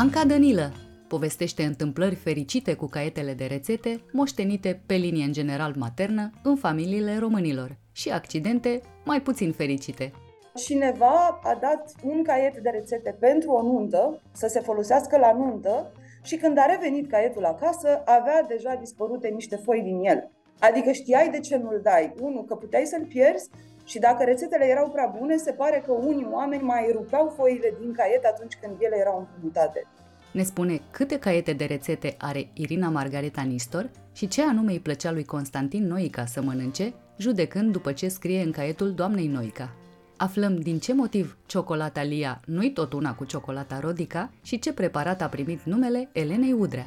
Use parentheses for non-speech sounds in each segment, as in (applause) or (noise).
Anca Danilă povestește întâmplări fericite cu caietele de rețete, moștenite pe linie în general maternă în familiile românilor și accidente mai puțin fericite. Cineva a dat un caiet de rețete pentru o nuntă, să se folosească la nuntă, și când a revenit caietul acasă, avea deja dispărute niște foi din el. Adică știai de ce nu-l dai. Unu, că puteai să-l pierzi și dacă rețetele erau prea bune, se pare că unii oameni mai rupeau foile din caiet atunci când ele erau împrumutate. Ne spune câte caiete de rețete are Irina Margareta Nistor și ce anume îi plăcea lui Constantin Noica să mănânce, judecând după ce scrie în caietul doamnei Noica. Aflăm din ce motiv ciocolata Lia nu-i tot una cu ciocolata Rodica și ce preparat a primit numele Elenei Udrea.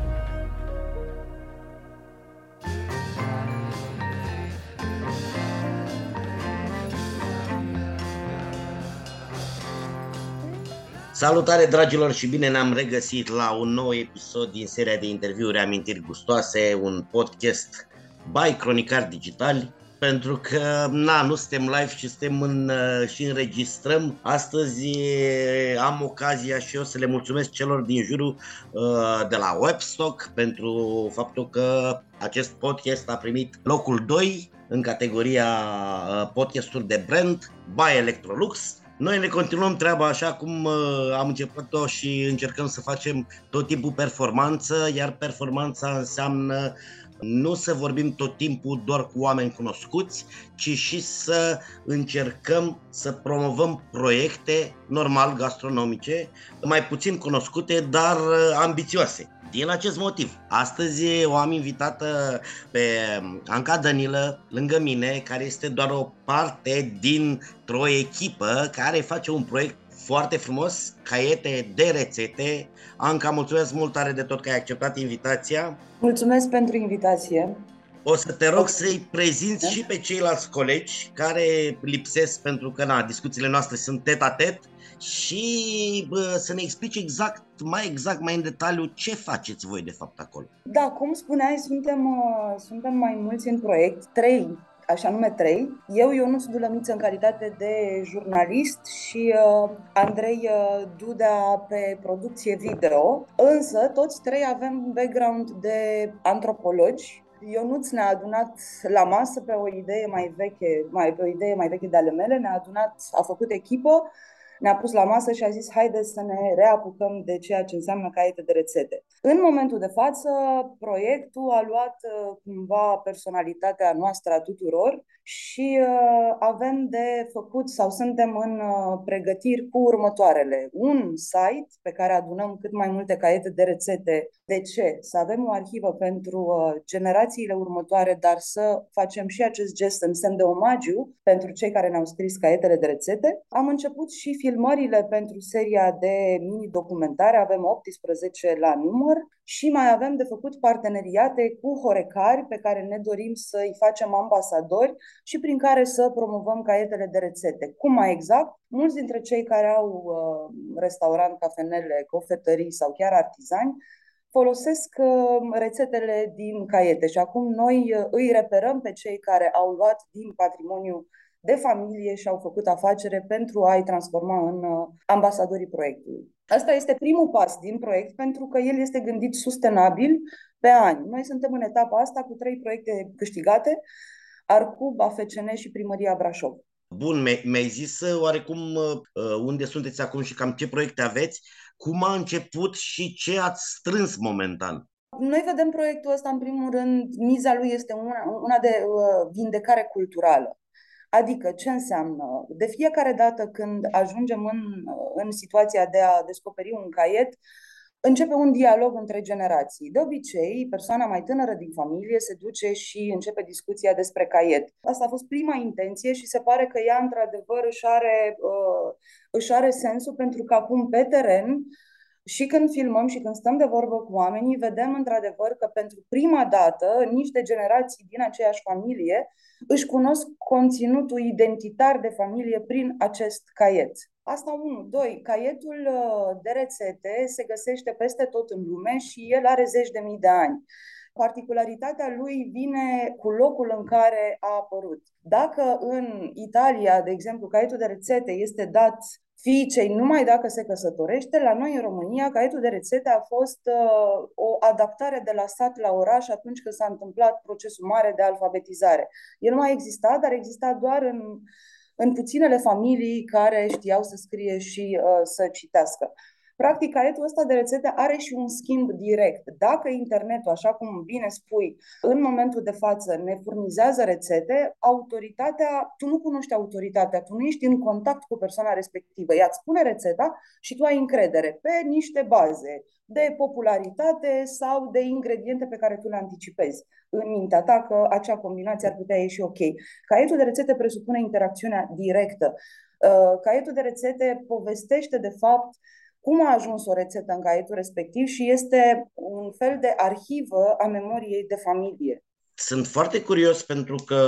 Salutare dragilor și bine ne-am regăsit la un nou episod din seria de interviuri Amintiri Gustoase, un podcast by Cronicar Digital pentru că na, nu suntem live și suntem în, uh, și înregistrăm. Astăzi am ocazia și eu să le mulțumesc celor din jurul uh, de la Webstock pentru faptul că acest podcast a primit locul 2 în categoria uh, podcasturi de brand by Electrolux noi ne continuăm treaba așa cum uh, am început-o și încercăm să facem tot timpul performanță, iar performanța înseamnă nu să vorbim tot timpul doar cu oameni cunoscuți, ci și să încercăm să promovăm proiecte normal gastronomice, mai puțin cunoscute, dar uh, ambițioase. Din acest motiv, astăzi o am invitată pe Anca Danilă lângă mine, care este doar o parte dintr-o echipă care face un proiect foarte frumos, caiete de rețete. Anca, mulțumesc mult tare de tot că ai acceptat invitația. Mulțumesc pentru invitație. O să te rog să-i prezinți și pe ceilalți colegi care lipsesc pentru că na, discuțiile noastre sunt tet-a-tet și bă, să ne explici exact, mai exact, mai în detaliu ce faceți voi de fapt acolo. Da, cum spuneai, suntem, uh, suntem mai mulți în proiect, trei așa nume trei. Eu, Ionuț Dulămiță, în calitate de jurnalist și uh, Andrei uh, Dudea pe producție video. Însă, toți trei avem background de antropologi. Ionuț ne-a adunat la masă pe o idee mai veche, mai, pe o idee mai veche de ale mele, ne-a adunat, a făcut echipă ne-a pus la masă și a zis haideți să ne reapucăm de ceea ce înseamnă caiete de rețete. În momentul de față, proiectul a luat uh, cumva personalitatea noastră a tuturor și uh, avem de făcut sau suntem în uh, pregătiri cu următoarele. Un site pe care adunăm cât mai multe caiete de rețete. De ce? Să avem o arhivă pentru generațiile următoare, dar să facem și acest gest în semn de omagiu pentru cei care ne-au scris caietele de rețete. Am început și filmările pentru seria de mini-documentare, avem 18 la număr și mai avem de făcut parteneriate cu horecari pe care ne dorim să-i facem ambasadori și prin care să promovăm caietele de rețete. Cum mai exact? Mulți dintre cei care au uh, restaurant, cafenele, cofetării sau chiar artizani folosesc uh, rețetele din caiete și acum noi uh, îi reperăm pe cei care au luat din patrimoniu de familie și au făcut afacere pentru a-i transforma în uh, ambasadorii proiectului. Asta este primul pas din proiect pentru că el este gândit sustenabil pe ani. Noi suntem în etapa asta cu trei proiecte câștigate, Arcub, AFCN și Primăria Brașov. Bun, mi-ai zis oarecum unde sunteți acum și cam ce proiecte aveți, cum a început și ce ați strâns momentan? Noi vedem proiectul ăsta, în primul rând, miza lui este una, una de uh, vindecare culturală. Adică, ce înseamnă? De fiecare dată când ajungem în, în situația de a descoperi un caiet, începe un dialog între generații. De obicei, persoana mai tânără din familie se duce și începe discuția despre caiet. Asta a fost prima intenție și se pare că ea, într-adevăr, își are, uh, își are sensul pentru că acum, pe teren, și când filmăm și când stăm de vorbă cu oamenii, vedem într-adevăr că pentru prima dată niște generații din aceeași familie își cunosc conținutul identitar de familie prin acest caiet. Asta unu. Doi, caietul uh, de rețete se găsește peste tot în lume și el are zeci de mii de ani. Particularitatea lui vine cu locul în care a apărut. Dacă în Italia, de exemplu, caietul de rețete este dat fiicei numai dacă se căsătorește, la noi în România caietul de rețete a fost uh, o adaptare de la sat la oraș atunci când s-a întâmplat procesul mare de alfabetizare. El nu a existat, dar exista doar în în puținele familii care știau să scrie și uh, să citească. Practic, caietul ăsta de rețete are și un schimb direct. Dacă internetul, așa cum bine spui, în momentul de față ne furnizează rețete, autoritatea, tu nu cunoști autoritatea, tu nu ești în contact cu persoana respectivă. Ea îți spune rețeta și tu ai încredere pe niște baze de popularitate sau de ingrediente pe care tu le anticipezi în mintea ta că acea combinație ar putea ieși ok. Caietul de rețete presupune interacțiunea directă. Uh, caietul de rețete povestește, de fapt, cum a ajuns o rețetă în caietul respectiv și este un fel de arhivă a memoriei de familie. Sunt foarte curios pentru că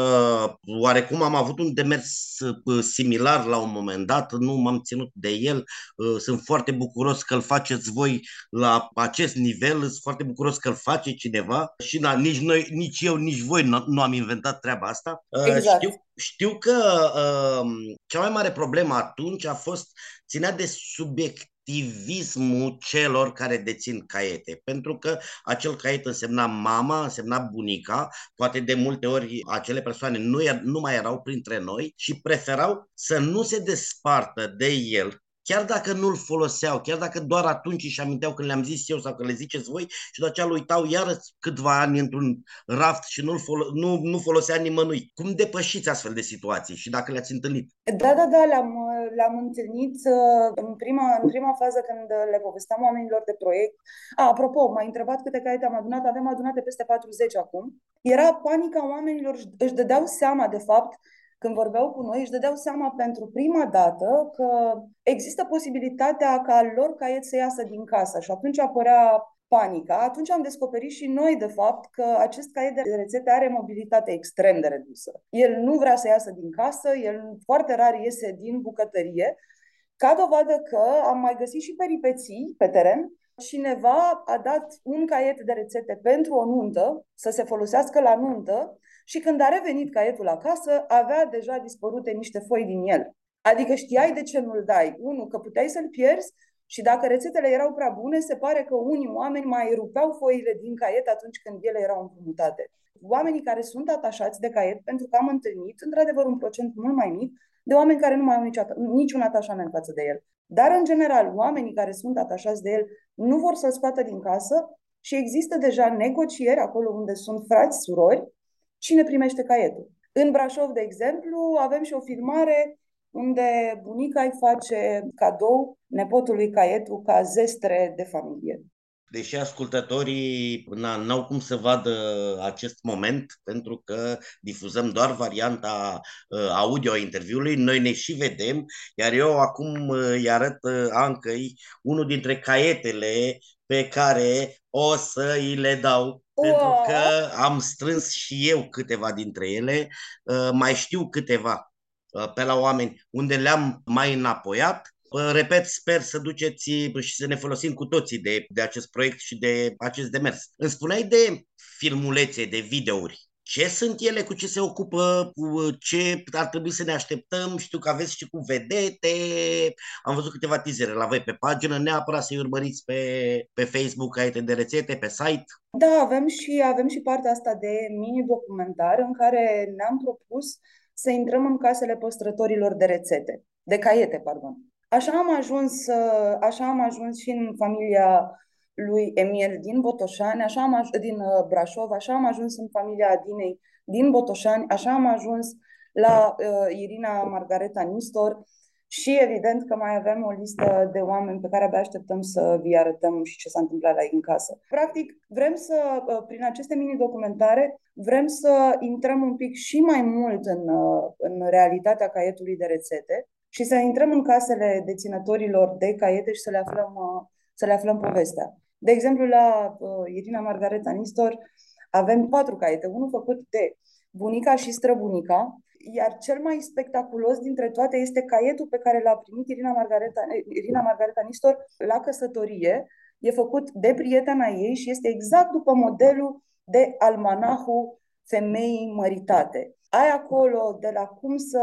oarecum am avut un demers uh, similar la un moment dat, nu m-am ținut de el, uh, sunt foarte bucuros că îl faceți voi la acest nivel, sunt foarte bucuros că îl face cineva și na, nici, noi, nici eu, nici voi nu, nu am inventat treaba asta. Uh, exact. Știu, știu că uh, cea mai mare problemă atunci a fost ținea de subiect activismul celor care dețin caiete. Pentru că acel caiet însemna mama, însemna bunica, poate de multe ori acele persoane nu, nu mai erau printre noi și preferau să nu se despartă de el chiar dacă nu-l foloseau, chiar dacă doar atunci își aminteau când le-am zis eu sau că le ziceți voi și după aceea îl uitau iară câțiva ani într-un raft și nu-l folo- nu, nu folosea nimănui. Cum depășiți astfel de situații și dacă le-ați întâlnit? Da, da, da, le-am, le-am întâlnit uh, în prima, în prima fază când le povesteam oamenilor de proiect. A, apropo, m-ai întrebat câte caiete am adunat, avem adunate peste 40 acum. Era panica oamenilor, își dădeau seama de fapt când vorbeau cu noi, își dădeau seama pentru prima dată că există posibilitatea ca lor caiet să iasă din casă și atunci apărea panica. Atunci am descoperit și noi, de fapt, că acest caiet de rețete are mobilitate extrem de redusă. El nu vrea să iasă din casă, el foarte rar iese din bucătărie, ca dovadă că am mai găsit și peripeții pe teren. Cineva a dat un caiet de rețete pentru o nuntă, să se folosească la nuntă, și când a revenit caietul acasă, avea deja dispărute niște foi din el. Adică știai de ce nu-l dai. Unu, că puteai să-l pierzi și dacă rețetele erau prea bune, se pare că unii oameni mai rupeau foile din caiet atunci când ele erau împrumutate. Oamenii care sunt atașați de caiet, pentru că am întâlnit, într-adevăr, un procent mult mai mic de oameni care nu mai au niciun atașament față de el. Dar, în general, oamenii care sunt atașați de el nu vor să-l scoată din casă și există deja negocieri acolo unde sunt frați, surori, cine primește caietul. În Brașov, de exemplu, avem și o filmare unde bunica îi face cadou nepotului caietul ca zestre de familie. Deși ascultătorii n-au cum să vadă acest moment, pentru că difuzăm doar varianta uh, audio a interviului, noi ne și vedem, iar eu acum uh, îi arăt uh, Ancăi unul dintre caietele pe care o să îi le dau pentru că am strâns și eu câteva dintre ele, uh, mai știu câteva uh, pe la oameni unde le-am mai înapoiat. Repet, sper să duceți și să ne folosim cu toții de, de acest proiect și de acest demers. Îmi spuneai de filmulețe, de videouri ce sunt ele, cu ce se ocupă, cu ce ar trebui să ne așteptăm. Știu că aveți și cu vedete. Am văzut câteva tizere la voi pe pagină, neapărat să-i urmăriți pe, pe Facebook, caiete de rețete, pe site. Da, avem și, avem și partea asta de mini-documentar în care ne-am propus să intrăm în casele păstrătorilor de rețete, de caiete, pardon. Așa am ajuns, așa am ajuns și în familia lui Emil din Botoșani, așa am aj- din uh, Brașov, așa am ajuns în familia Adinei din Botoșani, așa am ajuns la uh, Irina Margareta Nistor și evident că mai avem o listă de oameni pe care abia așteptăm să vi arătăm și ce s-a întâmplat la ei în casă. Practic, vrem să, uh, prin aceste mini-documentare, vrem să intrăm un pic și mai mult în, uh, în realitatea caietului de rețete și să intrăm în casele deținătorilor de caiete și să le aflăm, să le aflăm povestea. De exemplu, la uh, Irina Margareta Nistor avem patru caiete. Unul făcut de bunica și străbunica, iar cel mai spectaculos dintre toate este caietul pe care l-a primit Irina Margareta, Irina Margareta Nistor la căsătorie. E făcut de prietena ei și este exact după modelul de almanahul femeii măritate. Ai acolo de la cum să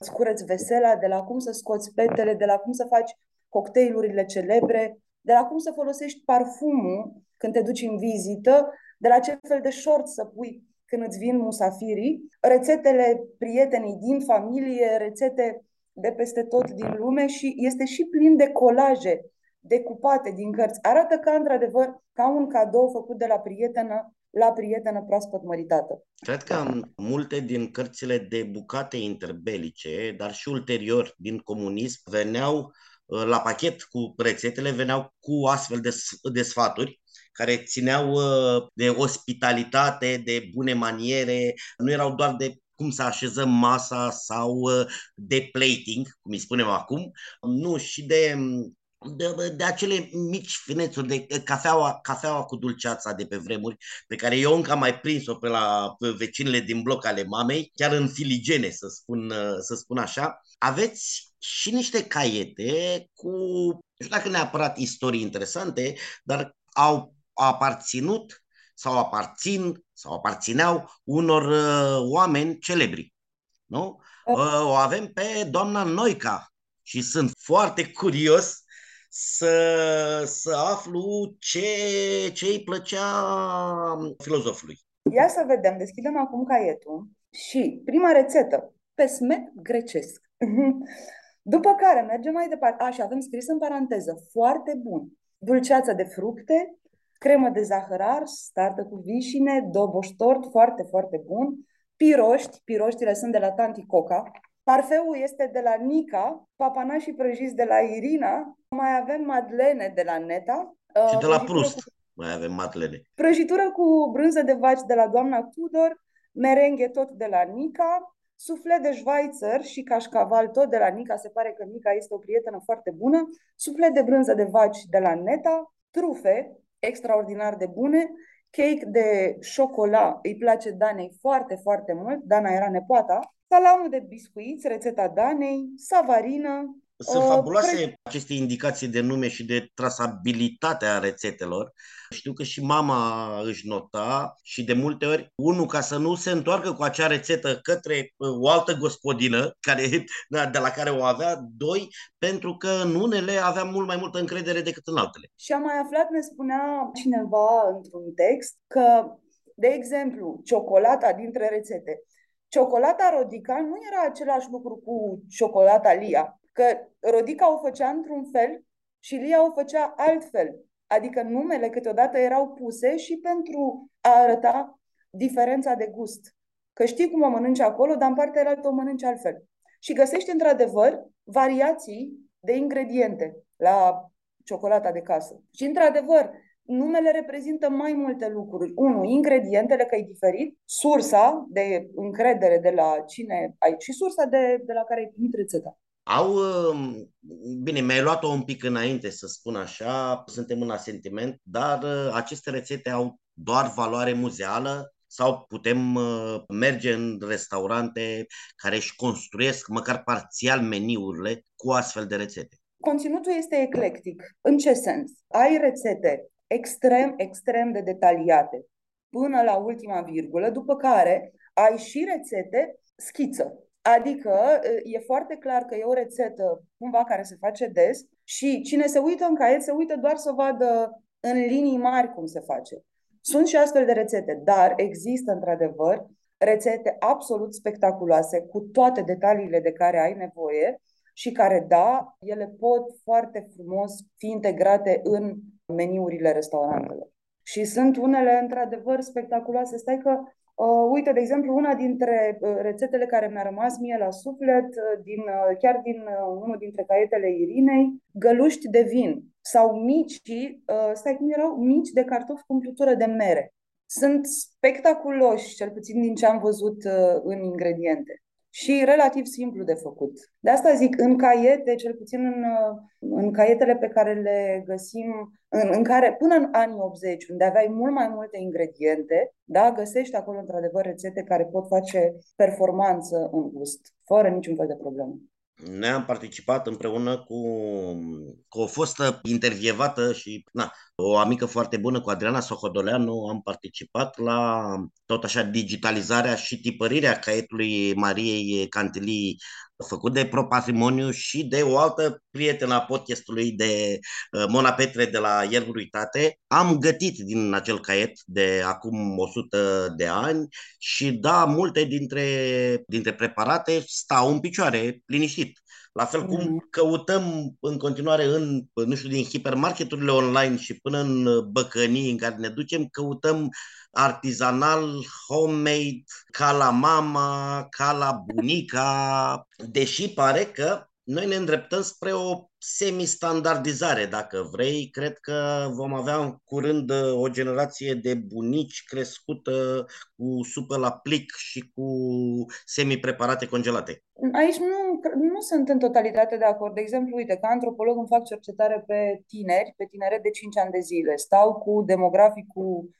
scureți vesela, de la cum să scoți petele, de la cum să faci cocktailurile celebre, de la cum să folosești parfumul când te duci în vizită, de la ce fel de short să pui când îți vin musafirii, rețetele prietenii din familie, rețete de peste tot din lume și este și plin de colaje decupate din cărți. Arată ca, într-adevăr, ca un cadou făcut de la prietenă la prietenă proaspăt măritată. Cred că multe din cărțile de bucate interbelice, dar și ulterior din comunism, veneau Uh, la pachet cu rețetele veneau cu astfel de, de sfaturi care țineau uh, de ospitalitate, de bune maniere, nu erau doar de cum să așezăm masa sau uh, de plating, cum îi spunem acum, nu, și de de, de acele mici finețuri de cafeaua, cafeaua cu dulceața de pe vremuri, pe care eu încă am mai prins-o pe la pe vecinile din bloc ale mamei, chiar în filigene, să spun, să spun așa. Aveți și niște caiete cu, nu știu dacă neapărat istorii interesante, dar au aparținut sau aparțin sau aparțineau unor uh, oameni celebri. Nu? Uh, o avem pe doamna Noica și sunt foarte curios să, să aflu ce, ce îi plăcea filozofului. Ia să vedem, deschidem acum caietul și prima rețetă, pesmet grecesc. (laughs) După care mergem mai departe. A, și avem scris în paranteză, foarte bun. Dulceață de fructe, cremă de zahărar, startă cu vișine, doboș tort, foarte, foarte bun. Piroști, piroștile sunt de la Tanti Coca. Parfeul este de la Nica, papanașii prăjiți de la Irina. Mai avem madlene de la Neta. Și de la Prust cu... mai avem madlene. Prăjitură cu brânză de vaci de la doamna Tudor, merenghe tot de la Nica, sufle de Schweizer și cașcaval tot de la Nica, se pare că Nica este o prietenă foarte bună, sufle de brânză de vaci de la Neta, trufe extraordinar de bune, cake de șocolat, îi place Danei foarte, foarte mult, Dana era nepoata, salamul de biscuiți, rețeta Danei, savarină, sunt fabuloase cred... aceste indicații de nume și de trasabilitate a rețeteler. Știu că și mama își nota și de multe ori, unul, ca să nu se întoarcă cu acea rețetă către uh, o altă gospodină care, (laughs) de la care o avea, doi, pentru că în unele avea mult mai multă încredere decât în altele. Și am mai aflat, ne spunea cineva într-un text, că, de exemplu, ciocolata dintre rețete, Ciocolata Rodica nu era același lucru cu ciocolata Lia. Că Rodica o făcea într-un fel și Lia o făcea altfel. Adică numele câteodată erau puse și pentru a arăta diferența de gust. Că știi cum o mănânci acolo, dar în partea altă o mănânci altfel. Și găsești într-adevăr variații de ingrediente la ciocolata de casă. Și într-adevăr, numele reprezintă mai multe lucruri. Unu, ingredientele, că e diferit, sursa de încredere de la cine ai și sursa de, de la care ai primit rețeta. Au, um, bine, mi-ai luat-o un pic înainte să spun așa, suntem în asentiment, dar uh, aceste rețete au doar valoare muzeală sau putem uh, merge în restaurante care își construiesc măcar parțial meniurile cu astfel de rețete. Conținutul este eclectic. În ce sens? Ai rețete extrem, extrem de detaliate, până la ultima virgulă, după care ai și rețete schiță. Adică e foarte clar că e o rețetă cumva care se face des și cine se uită în caiet se uită doar să vadă în linii mari cum se face. Sunt și astfel de rețete, dar există într-adevăr rețete absolut spectaculoase cu toate detaliile de care ai nevoie și care, da, ele pot foarte frumos fi integrate în meniurile restaurantelor. Și sunt unele, într-adevăr, spectaculoase. Stai că, uh, uite, de exemplu, una dintre uh, rețetele care mi-a rămas mie la suflet, uh, din, uh, chiar din uh, unul dintre caietele Irinei, găluști de vin sau mici, uh, stai cum erau, mici de cartofi cu umplutură de mere. Sunt spectaculoși, cel puțin din ce am văzut uh, în ingrediente și relativ simplu de făcut. De asta zic, în caiete, cel puțin în, în caietele pe care le găsim, în, în care până în anii 80, unde aveai mult mai multe ingrediente, da, găsești acolo într-adevăr rețete care pot face performanță în gust, fără niciun fel de problemă ne-am participat împreună cu, cu o fostă intervievată și na, o amică foarte bună cu Adriana Sohodoleanu, am participat la tot așa digitalizarea și tipărirea caietului Mariei Cantilii făcut de Pro Patrimoniu și de o altă prietenă a podcastului de uh, Mona Petre de la Iergul Uitate. Am gătit din acel caiet de acum 100 de ani și da, multe dintre, dintre preparate stau în picioare, liniștit. La fel cum mm. căutăm în continuare în, nu știu, din hipermarketurile online și până în băcănii în care ne ducem, căutăm artizanal, homemade, ca la mama, ca la bunica, deși pare că noi ne îndreptăm spre o semi-standardizare, dacă vrei. Cred că vom avea în curând o generație de bunici crescută cu supă la plic și cu semi-preparate congelate. Aici nu, nu sunt în totalitate de acord. De exemplu, uite, ca antropolog îmi fac cercetare pe tineri, pe tinere de 5 ani de zile. Stau cu demograficul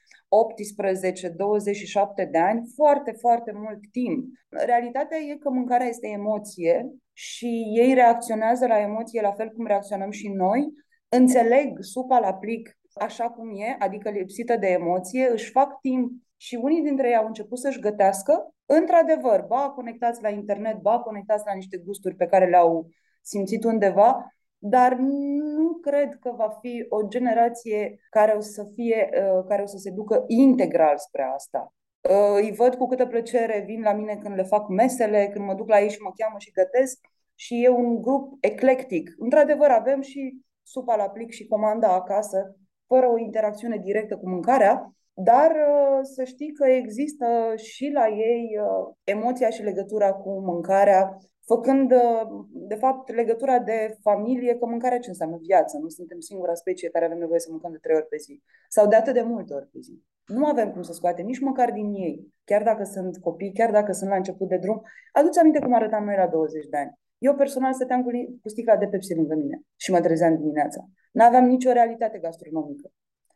18-27 de ani, foarte, foarte mult timp. Realitatea e că mâncarea este emoție și ei reacționează la emoție la fel cum reacționăm și noi. Înțeleg supa la plic așa cum e, adică lipsită de emoție, își fac timp și unii dintre ei au început să-și gătească, într-adevăr, ba conectați la internet, ba conectați la niște gusturi pe care le-au simțit undeva, dar nu cred că va fi o generație care o să, fie, uh, care o să se ducă integral spre asta. Uh, îi văd cu câtă plăcere, vin la mine când le fac mesele, când mă duc la ei și mă cheamă și gătesc și e un grup eclectic. Într-adevăr, avem și supa la plic și comanda acasă, fără o interacțiune directă cu mâncarea, dar uh, să știi că există și la ei emoția și legătura cu mâncarea făcând, uh, de fapt, legătura de familie, că mâncarea ce înseamnă viață. Nu suntem singura specie care avem nevoie să mâncăm de trei ori pe zi sau de atât de multe ori pe zi. Nu avem cum să scoatem nici măcar din ei, chiar dacă sunt copii, chiar dacă sunt la început de drum. Aduți aminte cum arătam noi la 20 de ani. Eu personal stăteam cu, cu sticla de Pepsi lângă mine și mă trezeam dimineața. Nu aveam nicio realitate gastronomică.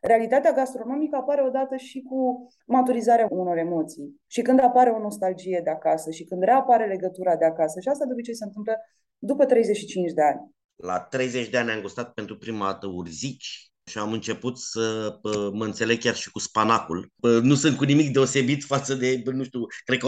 Realitatea gastronomică apare odată și cu maturizarea unor emoții. Și când apare o nostalgie de acasă și când reapare legătura de acasă. Și asta de obicei se întâmplă după 35 de ani. La 30 de ani am gustat pentru prima dată urzici și am început să mă înțeleg chiar și cu spanacul. Nu sunt cu nimic deosebit față de, nu știu, cred că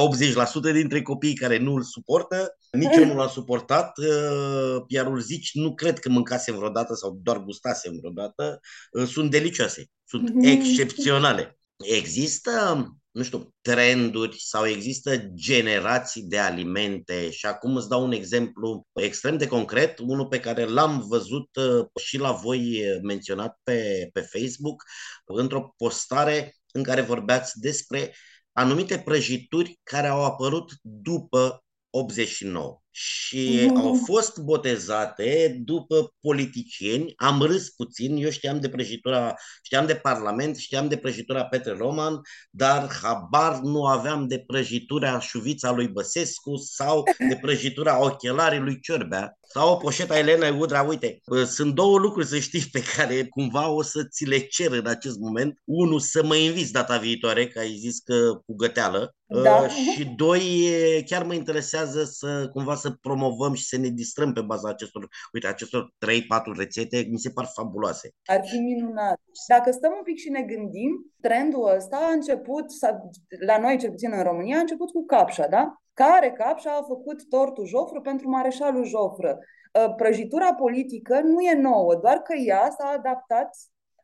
80% dintre copiii care nu îl suportă, nici eu nu l-am suportat, ă, iar urzici nu cred că mâncasem vreodată sau doar gustasem vreodată. Ă, sunt delicioase, sunt mhm. excepționale. Există nu știu, trenduri sau există generații de alimente? Și acum îți dau un exemplu extrem de concret, unul pe care l-am văzut uh, și la voi menționat pe, pe Facebook, într-o postare în care vorbeați despre anumite prăjituri care au apărut după 89 și mm. au fost botezate după politicieni. Am râs puțin, eu știam de prăjitura, știam de Parlament, știam de prăjitura Petre Roman, dar habar nu aveam de prăjitura șuvița lui Băsescu sau de prăjitura ochelarii lui Ciorbea sau poșeta Elena Udra. Uite, sunt două lucruri să știi pe care cumva o să ți le cer în acest moment. Unu, să mă inviți data viitoare, că ai zis că cu găteală. Da. Și doi, chiar mă interesează să cumva să să promovăm și să ne distrăm pe baza acestor, uite, acestor 3-4 rețete, mi se par fabuloase. Ar fi minunat. Dacă stăm un pic și ne gândim, trendul ăsta a început, la noi cel puțin în România, a început cu capșa, da? Care capșa a făcut tortul Jofră pentru mareșalul Jofră. Ă, prăjitura politică nu e nouă, doar că ea s-a adaptat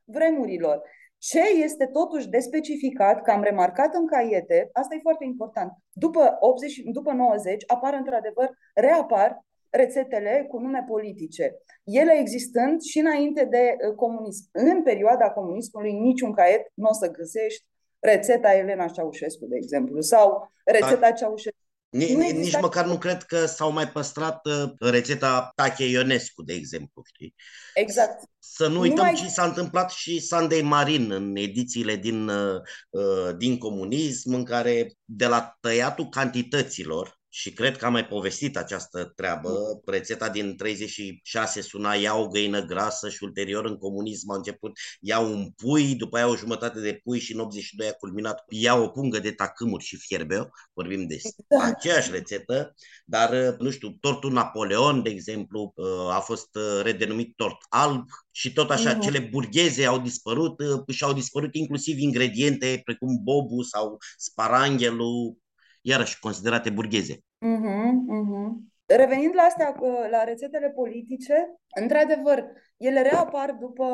vremurilor. Ce este totuși de specificat, că am remarcat în caiete, asta e foarte important, după, 80, după 90 apar într-adevăr, reapar rețetele cu nume politice. Ele existând și înainte de uh, comunism. În perioada comunismului, niciun caiet nu o să găsești rețeta Elena Ceaușescu, de exemplu, sau rețeta Ceaușescu nici, nici măcar nu cred că s-au mai păstrat uh, rețeta Tache Ionescu, de exemplu, știi? Exact. Să nu uităm Numai... ce s-a întâmplat și Sunday Marin în edițiile din, uh, uh, din comunism, în care de la tăiatul cantităților și cred că am mai povestit această treabă. Rețeta din 36 suna ia o găină grasă și ulterior în comunism a început ia un pui, după aia o jumătate de pui și în 82 a culminat ia o pungă de tacâmuri și fierbe. Vorbim de exact. aceeași rețetă, dar nu știu, tortul Napoleon, de exemplu, a fost redenumit tort alb și tot așa, uh-huh. cele burgheze au dispărut și au dispărut inclusiv ingrediente precum bobu sau sparanghelul, iarăși considerate burgheze. Uh-huh, uh-huh. Revenind la astea, la rețetele politice, într-adevăr, ele reapar după,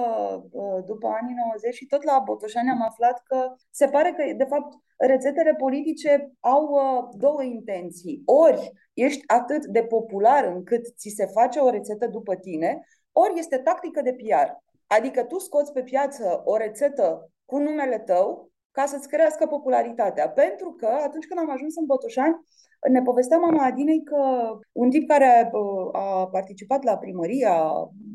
uh, după anii 90 și tot la Botoșani am aflat că se pare că, de fapt, rețetele politice au uh, două intenții. Ori ești atât de popular încât ți se face o rețetă după tine, ori este tactică de PR. Adică tu scoți pe piață o rețetă cu numele tău ca să-ți crească popularitatea. Pentru că atunci când am ajuns în Botoșani, ne povestea mama Adinei că un tip care a participat la primăria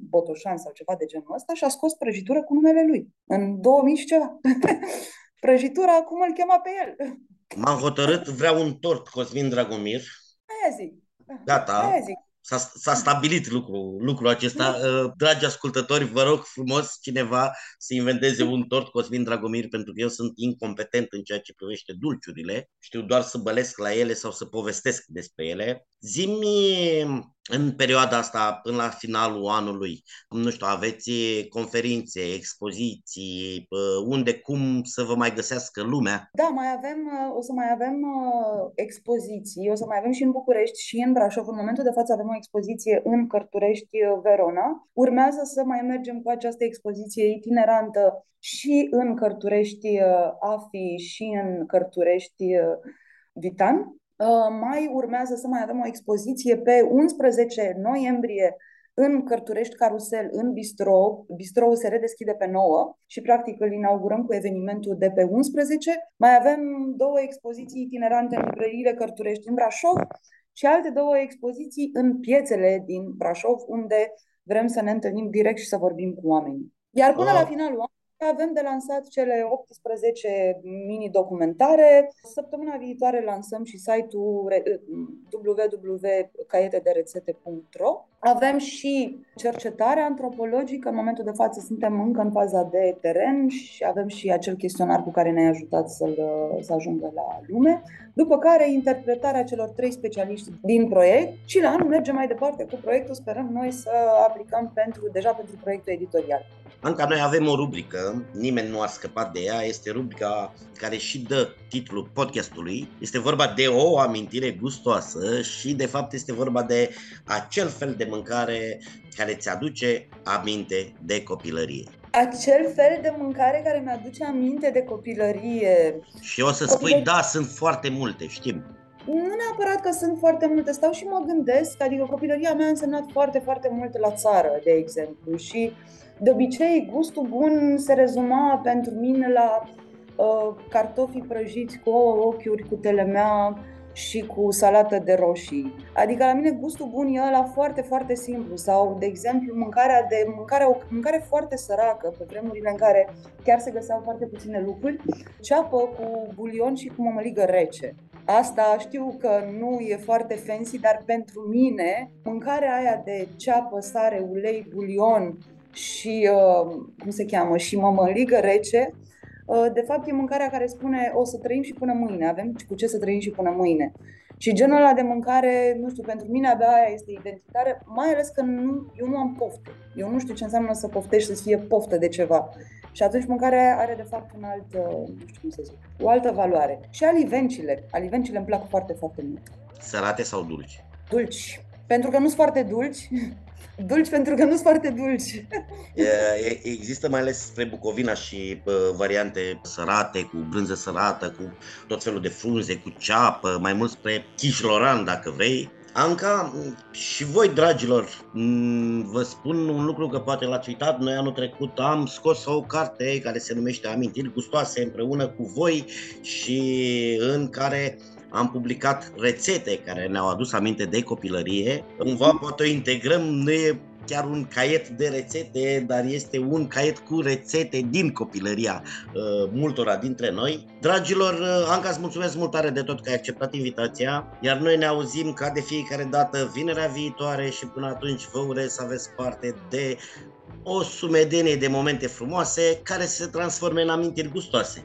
Botoșani sau ceva de genul ăsta și a scos prăjitură cu numele lui în 2000 și ceva. (laughs) Prăjitura, cum îl chema pe el. M-am hotărât, vreau un tort Cosmin Dragomir. Aia zic. Gata. Aia zic. S-a, s-a stabilit lucru, lucrul acesta. Uh, dragi ascultători, vă rog frumos cineva să inventeze un tort Cosmin Dragomir, pentru că eu sunt incompetent în ceea ce privește dulciurile. Știu doar să bălesc la ele sau să povestesc despre ele. Zimi în perioada asta, până la finalul anului, nu știu, aveți conferințe, expoziții, unde, cum să vă mai găsească lumea? Da, mai avem, o să mai avem expoziții, o să mai avem și în București și în Brașov. În momentul de față avem o expoziție în Cărturești, Verona. Urmează să mai mergem cu această expoziție itinerantă și în Cărturești Afi și în Cărturești Vitan. Uh, mai urmează să mai avem o expoziție pe 11 noiembrie în Cărturești Carusel, în Bistro. Bistro se redeschide pe 9 și practic îl inaugurăm cu evenimentul de pe 11. Mai avem două expoziții itinerante în librăriile Cărturești în Brașov și alte două expoziții în piețele din Brașov, unde vrem să ne întâlnim direct și să vorbim cu oamenii. Iar până la finalul anului, avem de lansat cele 18 mini-documentare. Săptămâna viitoare lansăm și site-ul www.caietederețete.ro Avem și cercetare antropologică. În momentul de față suntem încă în faza de teren și avem și acel chestionar cu care ne-ai ajutat să-l, să ajungă la lume. După care interpretarea celor trei specialiști din proiect și la anul mergem mai departe cu proiectul. Sperăm noi să aplicăm pentru, deja pentru proiectul editorial. Anca, noi avem o rubrică, nimeni nu a scăpat de ea, este rubrica care și dă titlul podcastului. Este vorba de o amintire gustoasă și de fapt este vorba de acel fel de mâncare care ți aduce aminte de copilărie. Acel fel de mâncare care mi-aduce aminte de copilărie. Și o să spui, da, sunt foarte multe, știm. Nu neapărat că sunt foarte multe, stau și mă gândesc, adică copilăria mea a însemnat foarte, foarte mult la țară, de exemplu, și de obicei, gustul bun se rezuma pentru mine la uh, cartofii prăjiți cu ouă, ochiuri, cu telemea și cu salată de roșii. Adică la mine gustul bun e ăla foarte, foarte simplu. Sau, de exemplu, mâncarea de mâncare, o mâncare foarte săracă, pe vremurile în care chiar se găseau foarte puține lucruri, ceapă cu bulion și cu mămăligă rece. Asta știu că nu e foarte fancy, dar pentru mine mâncarea aia de ceapă, sare, ulei, bulion și, uh, cum se cheamă, și mămăligă rece, uh, de fapt e mâncarea care spune o să trăim și până mâine, avem cu ce să trăim și până mâine. Și genul ăla de mâncare, nu știu, pentru mine abia aia este identitare, mai ales că nu, eu nu am poftă. Eu nu știu ce înseamnă să poftești, să fie poftă de ceva. Și atunci mâncarea are de fapt un alt, uh, nu știu cum să zic, o altă valoare. Și alivencile. Alivencile îmi plac foarte, foarte mult. Salate sau dulci? Dulci. Pentru că nu sunt foarte dulci. (laughs) Dulci pentru că nu sunt foarte dulci. Există mai ales spre Bucovina și variante sărate, cu brânză sărată, cu tot felul de frunze, cu ceapă, mai mult spre Chișloran, dacă vrei. Anca, și voi, dragilor, vă spun un lucru că poate l-ați uitat. Noi anul trecut am scos o carte care se numește Amintiri gustoase împreună cu voi și în care am publicat rețete care ne-au adus aminte de copilărie. Cumva poate o integrăm, nu e chiar un caiet de rețete, dar este un caiet cu rețete din copilăria uh, multora dintre noi. Dragilor, uh, Anca, îți mulțumesc mult tare de tot că ai acceptat invitația, iar noi ne auzim ca de fiecare dată vinerea viitoare și până atunci vă urez să aveți parte de o sumedenie de momente frumoase care se transforme în amintiri gustoase.